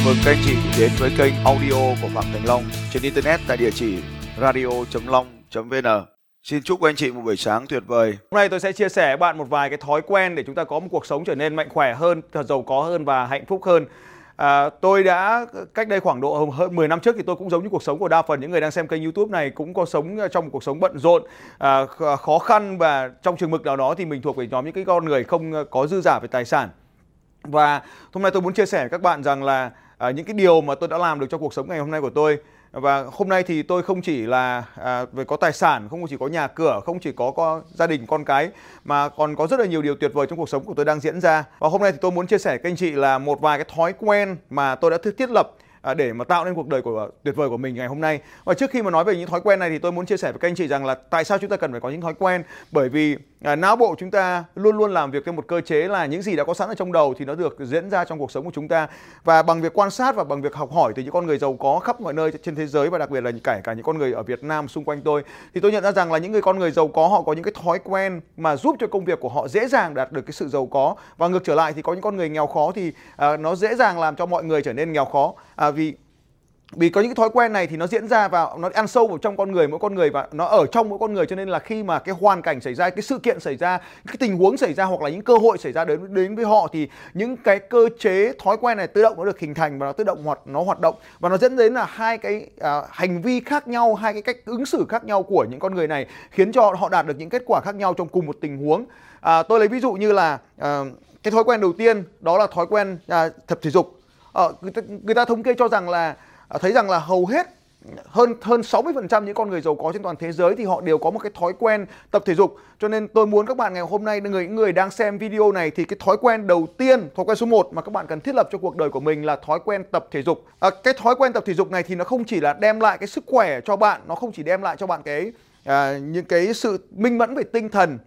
Chào mừng các anh chị đến với kênh audio của Phạm Thành Long trên internet tại địa chỉ radio.long.vn. Xin chúc anh chị một buổi sáng tuyệt vời. Hôm nay tôi sẽ chia sẻ với bạn một vài cái thói quen để chúng ta có một cuộc sống trở nên mạnh khỏe hơn, thật giàu có hơn và hạnh phúc hơn. À, tôi đã cách đây khoảng độ hơn 10 năm trước thì tôi cũng giống như cuộc sống của đa phần những người đang xem kênh YouTube này cũng có sống trong một cuộc sống bận rộn, à, khó khăn và trong trường mực nào đó thì mình thuộc về nhóm những cái con người không có dư giả về tài sản. Và hôm nay tôi muốn chia sẻ với các bạn rằng là à, những cái điều mà tôi đã làm được trong cuộc sống ngày hôm nay của tôi và hôm nay thì tôi không chỉ là à, về có tài sản, không chỉ có nhà cửa, không chỉ có, có gia đình con cái mà còn có rất là nhiều điều tuyệt vời trong cuộc sống của tôi đang diễn ra. Và hôm nay thì tôi muốn chia sẻ với các anh chị là một vài cái thói quen mà tôi đã thiết lập À, để mà tạo nên cuộc đời của tuyệt vời của mình ngày hôm nay. Và trước khi mà nói về những thói quen này thì tôi muốn chia sẻ với các anh chị rằng là tại sao chúng ta cần phải có những thói quen bởi vì à, não bộ chúng ta luôn luôn làm việc theo một cơ chế là những gì đã có sẵn ở trong đầu thì nó được diễn ra trong cuộc sống của chúng ta. Và bằng việc quan sát và bằng việc học hỏi từ những con người giàu có khắp mọi nơi trên thế giới và đặc biệt là cả cả những con người ở Việt Nam xung quanh tôi thì tôi nhận ra rằng là những người con người giàu có họ có những cái thói quen mà giúp cho công việc của họ dễ dàng đạt được cái sự giàu có. Và ngược trở lại thì có những con người nghèo khó thì à, nó dễ dàng làm cho mọi người trở nên nghèo khó. À, vì vì có những cái thói quen này thì nó diễn ra và nó ăn sâu vào trong con người mỗi con người và nó ở trong mỗi con người cho nên là khi mà cái hoàn cảnh xảy ra cái sự kiện xảy ra cái tình huống xảy ra hoặc là những cơ hội xảy ra đến đến với họ thì những cái cơ chế thói quen này tự động nó được hình thành và nó tự động hoạt nó hoạt động. Và nó dẫn đến là hai cái à, hành vi khác nhau hai cái cách ứng xử khác nhau của những con người này khiến cho họ đạt được những kết quả khác nhau trong cùng một tình huống. À, tôi lấy ví dụ như là à, cái thói quen đầu tiên đó là thói quen à, tập thể dục. À, người, ta, người ta thống kê cho rằng là Ờ, thấy rằng là hầu hết hơn hơn 60% những con người giàu có trên toàn thế giới thì họ đều có một cái thói quen tập thể dục. Cho nên tôi muốn các bạn ngày hôm nay người những người đang xem video này thì cái thói quen đầu tiên, thói quen số 1 mà các bạn cần thiết lập cho cuộc đời của mình là thói quen tập thể dục. À, cái thói quen tập thể dục này thì nó không chỉ là đem lại cái sức khỏe cho bạn, nó không chỉ đem lại cho bạn cái à, những cái sự minh mẫn về tinh thần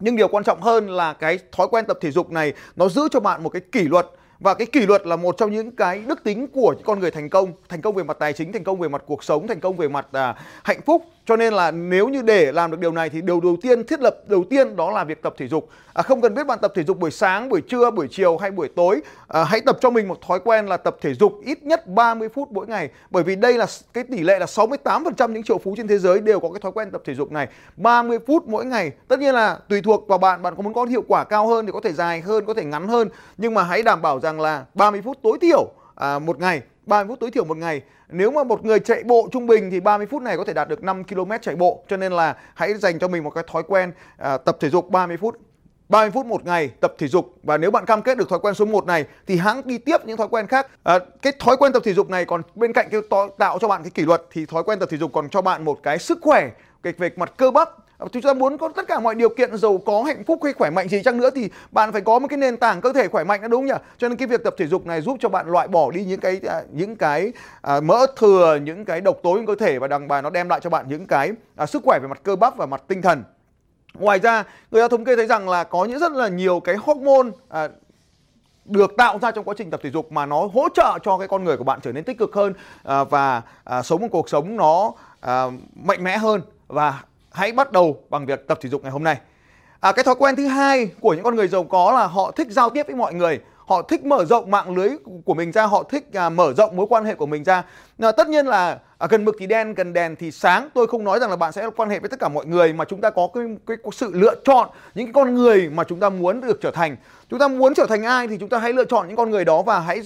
nhưng điều quan trọng hơn là cái thói quen tập thể dục này nó giữ cho bạn một cái kỷ luật và cái kỷ luật là một trong những cái đức tính của những con người thành công thành công về mặt tài chính thành công về mặt cuộc sống thành công về mặt à, hạnh phúc cho nên là nếu như để làm được điều này thì điều đầu tiên thiết lập đầu tiên đó là việc tập thể dục. À, không cần biết bạn tập thể dục buổi sáng buổi trưa buổi chiều hay buổi tối. À, hãy tập cho mình một thói quen là tập thể dục ít nhất 30 phút mỗi ngày. Bởi vì đây là cái tỷ lệ là 68% những triệu phú trên thế giới đều có cái thói quen tập thể dục này. 30 phút mỗi ngày. Tất nhiên là tùy thuộc vào bạn bạn có muốn có hiệu quả cao hơn thì có thể dài hơn có thể ngắn hơn. Nhưng mà hãy đảm bảo rằng là 30 phút tối thiểu à, một ngày. 30 phút tối thiểu một ngày. Nếu mà một người chạy bộ trung bình thì 30 phút này có thể đạt được 5 km chạy bộ. Cho nên là hãy dành cho mình một cái thói quen à, tập thể dục 30 phút. 30 phút một ngày tập thể dục và nếu bạn cam kết được thói quen số 1 này thì hãng đi tiếp những thói quen khác. À, cái thói quen tập thể dục này còn bên cạnh cái tạo cho bạn cái kỷ luật thì thói quen tập thể dục còn cho bạn một cái sức khỏe về mặt cơ bắp. À, chúng ta muốn có tất cả mọi điều kiện giàu có hạnh phúc hay khỏe mạnh gì chăng nữa thì bạn phải có một cái nền tảng cơ thể khỏe mạnh đó đúng nhỉ? Cho nên cái việc tập thể dục này giúp cho bạn loại bỏ đi những cái à, những cái à, mỡ thừa những cái độc tố trong cơ thể và đằng bà nó đem lại cho bạn những cái à, sức khỏe về mặt cơ bắp và mặt tinh thần. Ngoài ra người ta thống kê thấy rằng là có những rất là nhiều cái hormone à, được tạo ra trong quá trình tập thể dục mà nó hỗ trợ cho cái con người của bạn trở nên tích cực hơn à, và à, sống một cuộc sống nó à, mạnh mẽ hơn và hãy bắt đầu bằng việc tập thể dục ngày hôm nay. À, cái thói quen thứ hai của những con người giàu có là họ thích giao tiếp với mọi người. Họ thích mở rộng mạng lưới của mình ra họ thích à, mở rộng mối quan hệ của mình ra. À, tất nhiên là à, gần mực thì đen gần đèn thì sáng. Tôi không nói rằng là bạn sẽ quan hệ với tất cả mọi người mà chúng ta có cái, cái, cái sự lựa chọn những cái con người mà chúng ta muốn được trở thành. Chúng ta muốn trở thành ai thì chúng ta hãy lựa chọn những con người đó và hãy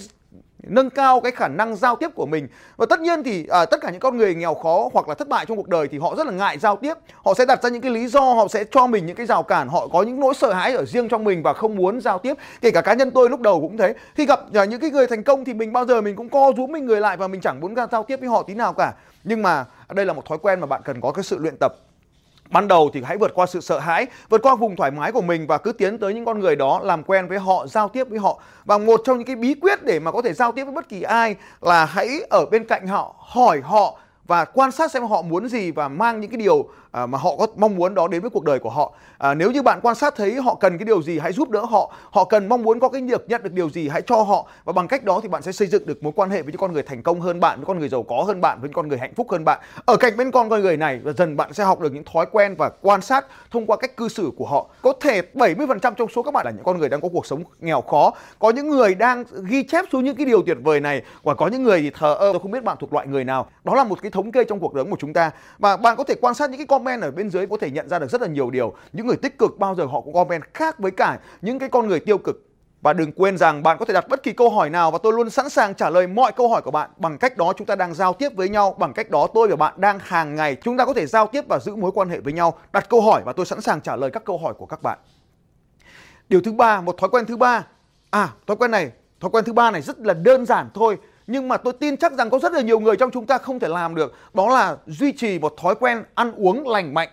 nâng cao cái khả năng giao tiếp của mình. Và tất nhiên thì à, tất cả những con người nghèo khó hoặc là thất bại trong cuộc đời thì họ rất là ngại giao tiếp. Họ sẽ đặt ra những cái lý do họ sẽ cho mình những cái rào cản họ có những nỗi sợ hãi ở riêng trong mình và không muốn giao tiếp. Kể cả cá nhân tôi lúc đầu cũng thế. Khi gặp à, những cái người thành công thì mình bao giờ mình cũng co rúm mình người lại và mình chẳng muốn giao tiếp với họ tí nào cả. Nhưng mà đây là một thói quen mà bạn cần có cái sự luyện tập. Ban đầu thì hãy vượt qua sự sợ hãi, vượt qua vùng thoải mái của mình và cứ tiến tới những con người đó, làm quen với họ, giao tiếp với họ. Và một trong những cái bí quyết để mà có thể giao tiếp với bất kỳ ai là hãy ở bên cạnh họ, hỏi họ và quan sát xem họ muốn gì và mang những cái điều à, mà họ có mong muốn đó đến với cuộc đời của họ. À, nếu như bạn quan sát thấy họ cần cái điều gì hãy giúp đỡ họ. Họ cần mong muốn có cái việc nhận được điều gì hãy cho họ. Và bằng cách đó thì bạn sẽ xây dựng được mối quan hệ với những con người thành công hơn bạn với con người giàu có hơn bạn với những con người hạnh phúc hơn bạn. Ở cạnh bên con người này và dần bạn sẽ học được những thói quen và quan sát thông qua cách cư xử của họ. Có thể 70% trong số các bạn là những con người đang có cuộc sống nghèo khó. Có những người đang ghi chép xuống những cái điều tuyệt vời này và có những người thì thờ ơ tôi không biết bạn thuộc loại người nào. Đó là một cái thống kê trong cuộc đời của chúng ta. Và bạn có thể quan sát những cái con comment ở bên dưới có thể nhận ra được rất là nhiều điều những người tích cực bao giờ họ cũng comment khác với cả những cái con người tiêu cực và đừng quên rằng bạn có thể đặt bất kỳ câu hỏi nào và tôi luôn sẵn sàng trả lời mọi câu hỏi của bạn. Bằng cách đó chúng ta đang giao tiếp với nhau, bằng cách đó tôi và bạn đang hàng ngày chúng ta có thể giao tiếp và giữ mối quan hệ với nhau. Đặt câu hỏi và tôi sẵn sàng trả lời các câu hỏi của các bạn. Điều thứ ba, một thói quen thứ ba. À, thói quen này, thói quen thứ ba này rất là đơn giản thôi nhưng mà tôi tin chắc rằng có rất là nhiều người trong chúng ta không thể làm được. Đó là duy trì một thói quen ăn uống lành mạnh.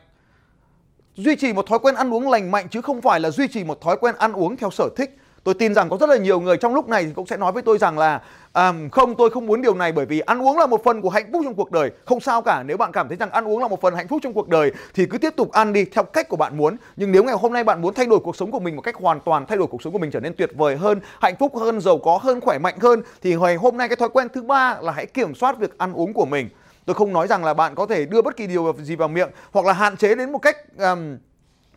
Duy trì một thói quen ăn uống lành mạnh chứ không phải là duy trì một thói quen ăn uống theo sở thích tôi tin rằng có rất là nhiều người trong lúc này thì cũng sẽ nói với tôi rằng là à, không tôi không muốn điều này bởi vì ăn uống là một phần của hạnh phúc trong cuộc đời. Không sao cả nếu bạn cảm thấy rằng ăn uống là một phần hạnh phúc trong cuộc đời thì cứ tiếp tục ăn đi theo cách của bạn muốn. Nhưng nếu ngày hôm nay bạn muốn thay đổi cuộc sống của mình một cách hoàn toàn thay đổi cuộc sống của mình trở nên tuyệt vời hơn hạnh phúc hơn giàu có hơn khỏe mạnh hơn thì ngày hôm nay cái thói quen thứ ba là hãy kiểm soát việc ăn uống của mình. Tôi không nói rằng là bạn có thể đưa bất kỳ điều gì vào miệng hoặc là hạn chế đến một cách um,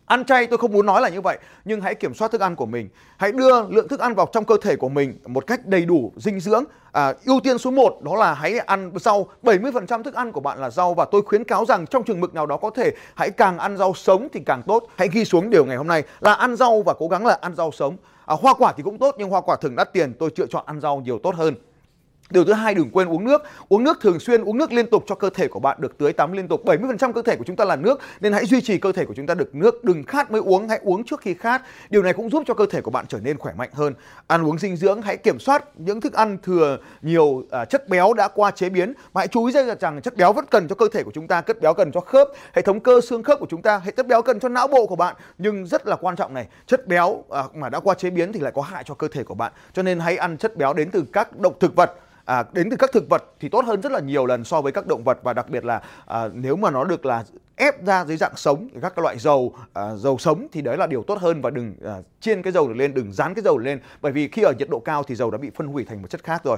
Ăn chay tôi không muốn nói là như vậy Nhưng hãy kiểm soát thức ăn của mình. Hãy đưa lượng thức ăn vào trong cơ thể của mình Một cách đầy đủ dinh dưỡng. À, Ưu tiên số 1 đó là hãy ăn rau. 70% thức ăn của bạn là rau Và tôi khuyến cáo rằng trong trường mực nào đó có thể Hãy càng ăn rau sống thì càng tốt. Hãy ghi xuống điều ngày hôm nay là ăn rau và cố gắng là ăn rau sống. À, Hoa quả thì cũng tốt nhưng hoa quả thường đắt tiền. Tôi lựa chọn ăn rau nhiều tốt hơn. Điều thứ hai đừng quên uống nước. Uống nước thường xuyên, uống nước liên tục cho cơ thể của bạn được tưới tắm liên tục. 70% cơ thể của chúng ta là nước nên hãy duy trì cơ thể của chúng ta được nước. Đừng khát mới uống, hãy uống trước khi khát. Điều này cũng giúp cho cơ thể của bạn trở nên khỏe mạnh hơn. Ăn uống dinh dưỡng, hãy kiểm soát những thức ăn thừa nhiều à, chất béo đã qua chế biến. Mà hãy chú ý ra rằng chất béo vẫn cần cho cơ thể của chúng ta, chất béo cần cho khớp, hệ thống cơ xương khớp của chúng ta, hệ chất béo cần cho não bộ của bạn. Nhưng rất là quan trọng này, chất béo à, mà đã qua chế biến thì lại có hại cho cơ thể của bạn. Cho nên hãy ăn chất béo đến từ các động thực vật à, đến từ các thực vật thì tốt hơn rất là nhiều lần so với các động vật và đặc biệt là à, nếu mà nó được là ép ra dưới dạng sống các loại dầu à, dầu sống thì đấy là điều tốt hơn và đừng à, chiên cái dầu được lên đừng dán cái dầu lên. Bởi vì khi ở nhiệt độ cao thì dầu đã bị phân hủy thành một chất khác rồi.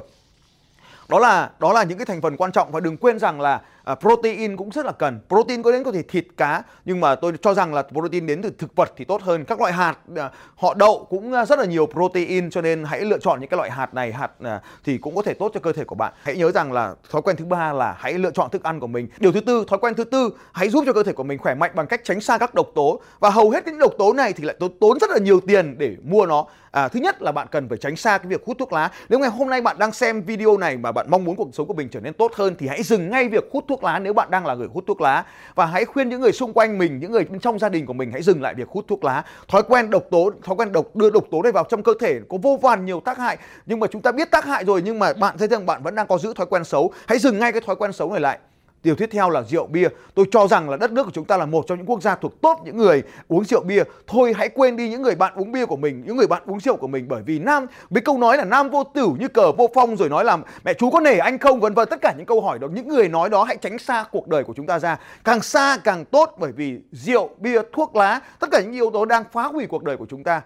Đó là đó là những cái thành phần quan trọng và đừng quên rằng là à, protein cũng rất là cần. Protein có đến có thể thịt cá nhưng mà tôi cho rằng là protein đến từ thực vật thì tốt hơn. Các loại hạt à, họ đậu cũng à, rất là nhiều protein cho nên hãy lựa chọn những cái loại hạt này. Hạt à, thì cũng có thể tốt cho cơ thể của bạn. Hãy nhớ rằng là thói quen thứ ba là hãy lựa chọn thức ăn của mình. Điều thứ tư thói quen thứ tư hãy giúp cho cơ thể của mình khỏe mạnh bằng cách tránh xa các độc tố. Và hầu hết những độc tố này thì lại tốn rất là nhiều tiền để mua nó. À, thứ nhất là bạn cần phải tránh xa cái việc hút thuốc lá. Nếu ngày hôm nay bạn đang xem video này mà bạn mong muốn cuộc sống của mình trở nên tốt hơn thì hãy dừng ngay việc hút thuốc lá nếu bạn đang là người hút thuốc lá. Và hãy khuyên những người xung quanh mình, những người trong gia đình của mình hãy dừng lại việc hút thuốc lá. Thói quen độc tố, thói quen độc, đưa độc tố này vào trong cơ thể có vô vàn nhiều tác hại. Nhưng mà chúng ta biết tác hại rồi, nhưng mà bạn thấy rằng bạn vẫn đang có giữ thói quen xấu. Hãy dừng ngay cái thói quen xấu này lại. Điều tiếp theo là rượu bia. Tôi cho rằng là đất nước của chúng ta là một trong những quốc gia thuộc tốt những người uống rượu bia. Thôi hãy quên đi những người bạn uống bia của mình, những người bạn uống rượu của mình bởi vì nam với câu nói là nam vô tử như cờ vô phong rồi nói là mẹ chú có nể anh không vân vân tất cả những câu hỏi đó những người nói đó hãy tránh xa cuộc đời của chúng ta ra. Càng xa càng tốt bởi vì rượu, bia, thuốc lá, tất cả những yếu tố đang phá hủy cuộc đời của chúng ta.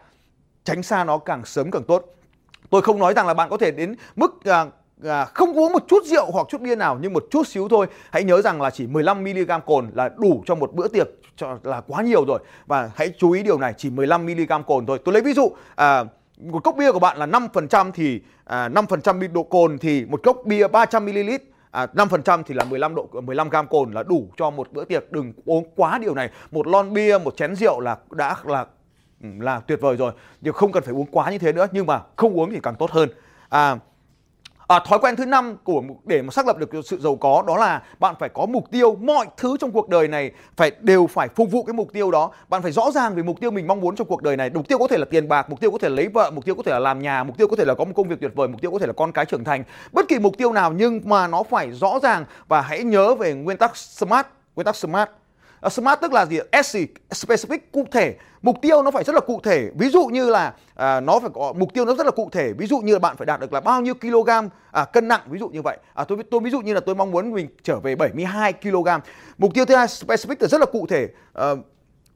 Tránh xa nó càng sớm càng tốt. Tôi không nói rằng là bạn có thể đến mức à, à, không uống một chút rượu hoặc chút bia nào nhưng một chút xíu thôi. Hãy nhớ rằng là chỉ 15 mg cồn là đủ cho một bữa tiệc cho là quá nhiều rồi. Và hãy chú ý điều này chỉ 15 mg cồn thôi. Tôi lấy ví dụ à, một cốc bia của bạn là 5% thì à, 5% độ cồn thì một cốc bia 300 ml à, 5% thì là 15 độ 15 gam cồn là đủ cho một bữa tiệc. Đừng uống quá điều này. Một lon bia một chén rượu là đã là là tuyệt vời rồi. Nhưng không cần phải uống quá như thế nữa nhưng mà không uống thì càng tốt hơn. À, À, thói quen thứ năm của để mà xác lập được sự giàu có đó là bạn phải có mục tiêu mọi thứ trong cuộc đời này phải đều phải phục vụ cái mục tiêu đó. Bạn phải rõ ràng về mục tiêu mình mong muốn trong cuộc đời này. Mục tiêu có thể là tiền bạc mục tiêu có thể là lấy vợ mục tiêu có thể là làm nhà mục tiêu có thể là có một công việc tuyệt vời mục tiêu có thể là con cái trưởng thành. Bất kỳ mục tiêu nào nhưng mà nó phải rõ ràng và hãy nhớ về nguyên tắc smart nguyên tắc smart. Ờ, smart tức là gì SC specific cụ thể. Mục tiêu nó phải rất là cụ thể. Ví dụ như là à, nó phải có mục tiêu nó rất là cụ thể. Ví dụ như là bạn phải đạt được là bao nhiêu kg à, cân nặng ví dụ như vậy. À, tôi tôi ví dụ như là tôi mong muốn mình trở về 72 kg. Mục tiêu thứ hai specific là rất là cụ thể. À,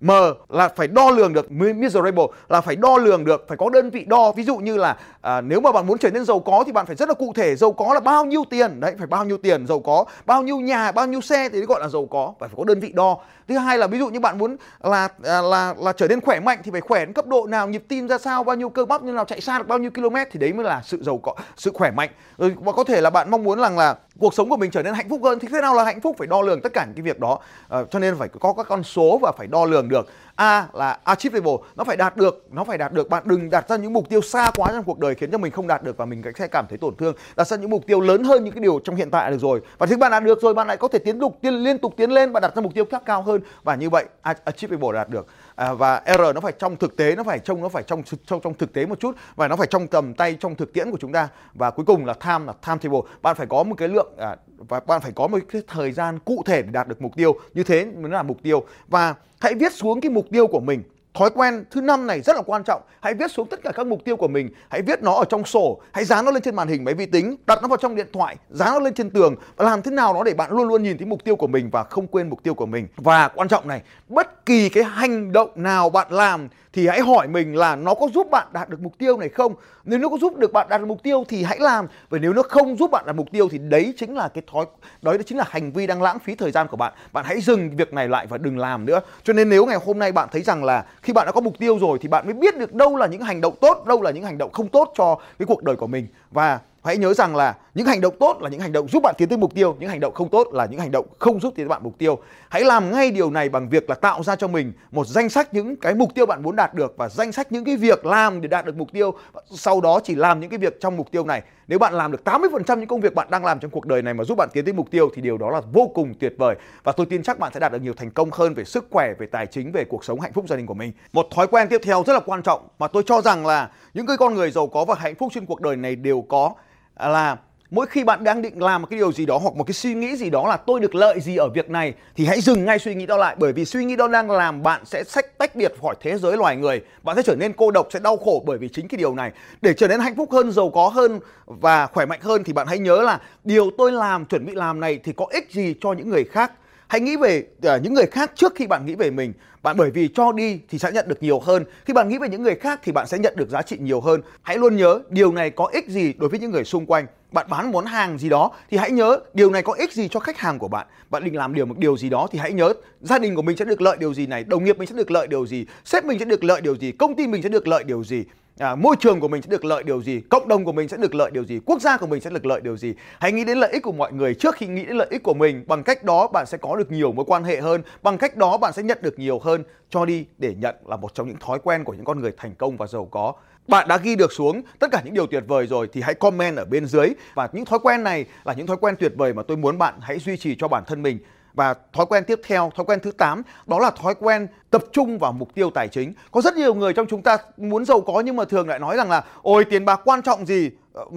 M là phải đo lường được measurable là phải đo lường được phải có đơn vị đo. Ví dụ như là à, nếu mà bạn muốn trở nên giàu có thì bạn phải rất là cụ thể giàu có là bao nhiêu tiền. Đấy phải bao nhiêu tiền giàu có bao nhiêu nhà bao nhiêu xe thì gọi là giàu có phải phải có đơn vị đo. Thứ hai là ví dụ như bạn muốn là là là, là trở nên khỏe mạnh thì phải khỏe đến cấp độ nào nhịp tim ra sao bao nhiêu cơ bắp như nào chạy xa được bao nhiêu km thì đấy mới là sự giàu có sự khỏe mạnh. Rồi và có thể là bạn mong muốn rằng là cuộc sống của mình trở nên hạnh phúc hơn thì thế nào là hạnh phúc phải đo lường tất cả những cái việc đó. À, cho nên phải có các con số và phải đo lường được. A là achievable nó phải đạt được, nó phải đạt được. Bạn đừng đặt ra những mục tiêu xa quá trong cuộc đời khiến cho mình không đạt được và mình sẽ cảm thấy tổn thương. Đặt ra những mục tiêu lớn hơn những cái điều trong hiện tại được rồi. Và khi bạn đạt được rồi, bạn lại có thể tiến tục tiến liên tục tiến lên và đặt ra mục tiêu khác cao hơn. Và như vậy achievable đạt được à, và R nó phải trong thực tế nó phải trông nó phải trong trong trong thực tế một chút và nó phải trong tầm tay trong thực tiễn của chúng ta. Và cuối cùng là time là timetable. Bạn phải có một cái lượng à, và bạn phải có một cái thời gian cụ thể để đạt được mục tiêu. Như thế mới là mục tiêu. Và hãy viết xuống cái mục tiêu của mình. Thói quen thứ năm này rất là quan trọng. Hãy viết xuống tất cả các mục tiêu của mình. Hãy viết nó ở trong sổ. Hãy dán nó lên trên màn hình máy vi tính. Đặt nó vào trong điện thoại. Dán nó lên trên tường. Và làm thế nào đó để bạn luôn luôn nhìn thấy mục tiêu của mình và không quên mục tiêu của mình. Và quan trọng này, bất kỳ cái hành động nào bạn làm thì hãy hỏi mình là nó có giúp bạn đạt được mục tiêu này không nếu nó có giúp được bạn đạt được mục tiêu thì hãy làm và nếu nó không giúp bạn đạt mục tiêu thì đấy chính là cái thói đó chính là hành vi đang lãng phí thời gian của bạn bạn hãy dừng việc này lại và đừng làm nữa cho nên nếu ngày hôm nay bạn thấy rằng là khi bạn đã có mục tiêu rồi thì bạn mới biết được đâu là những hành động tốt, đâu là những hành động không tốt cho cái cuộc đời của mình và hãy nhớ rằng là những hành động tốt là những hành động giúp bạn tiến tới mục tiêu, những hành động không tốt là những hành động không giúp tiến tới bạn mục tiêu. Hãy làm ngay điều này bằng việc là tạo ra cho mình một danh sách những cái mục tiêu bạn muốn đạt được và danh sách những cái việc làm để đạt được mục tiêu. Sau đó chỉ làm những cái việc trong mục tiêu này. Nếu bạn làm được 80% những công việc bạn đang làm trong cuộc đời này mà giúp bạn tiến tới mục tiêu thì điều đó là vô cùng tuyệt vời. Và tôi tin chắc bạn sẽ đạt được nhiều thành công hơn về sức khỏe, về tài chính, về cuộc sống hạnh phúc gia đình của mình. Một thói quen tiếp theo rất là quan trọng mà tôi cho rằng là những cái con người giàu có và hạnh phúc trên cuộc đời này đều có, là mỗi khi bạn đang định làm một cái điều gì đó hoặc một cái suy nghĩ gì đó là tôi được lợi gì ở việc này, thì hãy dừng ngay suy nghĩ đó lại. Bởi vì suy nghĩ đó đang làm bạn sẽ sách tách biệt khỏi thế giới loài người, bạn sẽ trở nên cô độc, sẽ đau khổ bởi vì chính cái điều này. Để trở nên hạnh phúc hơn, giàu có hơn và khỏe mạnh hơn thì bạn hãy nhớ là điều tôi làm, chuẩn bị làm này thì có ích gì cho những người khác hãy nghĩ về uh, những người khác trước khi bạn nghĩ về mình bạn bởi vì cho đi thì sẽ nhận được nhiều hơn. Khi bạn nghĩ về những người khác thì bạn sẽ nhận được giá trị nhiều hơn. Hãy luôn nhớ điều này có ích gì đối với những người xung quanh. Bạn bán món hàng gì đó thì hãy nhớ điều này có ích gì cho khách hàng của bạn. Bạn định làm điều một điều gì đó thì hãy nhớ gia đình của mình sẽ được lợi điều gì này đồng nghiệp mình sẽ được lợi điều gì sếp mình sẽ được lợi điều gì công ty mình sẽ được lợi điều gì à, môi trường của mình sẽ được lợi điều gì cộng đồng của mình sẽ được lợi điều gì quốc gia của mình sẽ được lợi điều gì? Hãy nghĩ đến lợi ích của mọi người trước khi nghĩ đến lợi ích của mình. Bằng cách đó bạn sẽ có được nhiều mối quan hệ hơn. Bằng cách đó bạn sẽ nhận được nhiều hơn. Cho đi để nhận là một trong những thói quen của những con người thành công và giàu có. Bạn đã ghi được xuống tất cả những điều tuyệt vời rồi thì hãy comment ở bên dưới. Và những thói quen này là những thói quen tuyệt vời mà tôi muốn bạn hãy duy trì cho bản thân mình và thói quen tiếp theo, thói quen thứ 8 đó là thói quen tập trung vào mục tiêu tài chính. Có rất nhiều người trong chúng ta muốn giàu có nhưng mà thường lại nói rằng là ôi tiền bạc quan trọng gì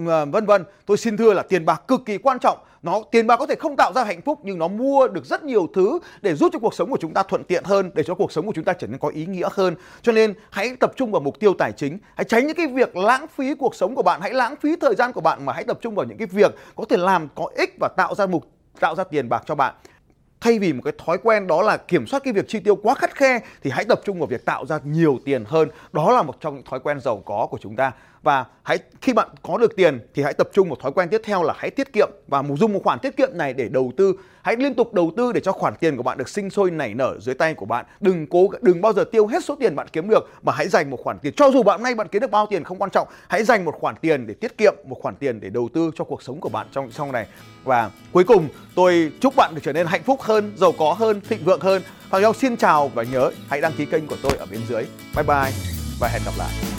ờ, vân vân. Tôi xin thưa là tiền bạc cực kỳ quan trọng. Nó tiền bạc có thể không tạo ra hạnh phúc nhưng nó mua được rất nhiều thứ để giúp cho cuộc sống của chúng ta thuận tiện hơn, để cho cuộc sống của chúng ta trở nên có ý nghĩa hơn. Cho nên hãy tập trung vào mục tiêu tài chính, hãy tránh những cái việc lãng phí cuộc sống của bạn, hãy lãng phí thời gian của bạn mà hãy tập trung vào những cái việc có thể làm có ích và tạo ra mục tạo ra tiền bạc cho bạn thay vì một cái thói quen đó là kiểm soát cái việc chi tiêu quá khắt khe, thì hãy tập trung vào việc tạo ra nhiều tiền hơn. Đó là một trong những thói quen giàu có của chúng ta và hãy, khi bạn có được tiền thì hãy tập trung một thói quen tiếp theo là hãy tiết kiệm và dùng một khoản tiết kiệm này để đầu tư. Hãy liên tục đầu tư để cho khoản tiền của bạn được sinh sôi nảy nở dưới tay của bạn. Đừng cố, đừng bao giờ tiêu hết số tiền bạn kiếm được, mà hãy dành một khoản tiền. Cho dù bạn nay bạn kiếm được bao tiền không quan trọng, hãy dành một khoản tiền để tiết kiệm, một khoản tiền để đầu tư cho cuộc sống của bạn trong sau này. Và cuối cùng, tôi chúc bạn được trở nên hạnh phúc hơn, giàu có hơn, thịnh vượng hơn. Hoàng Long xin chào và nhớ hãy đăng ký kênh của tôi ở bên dưới. Bye bye và hẹn gặp lại.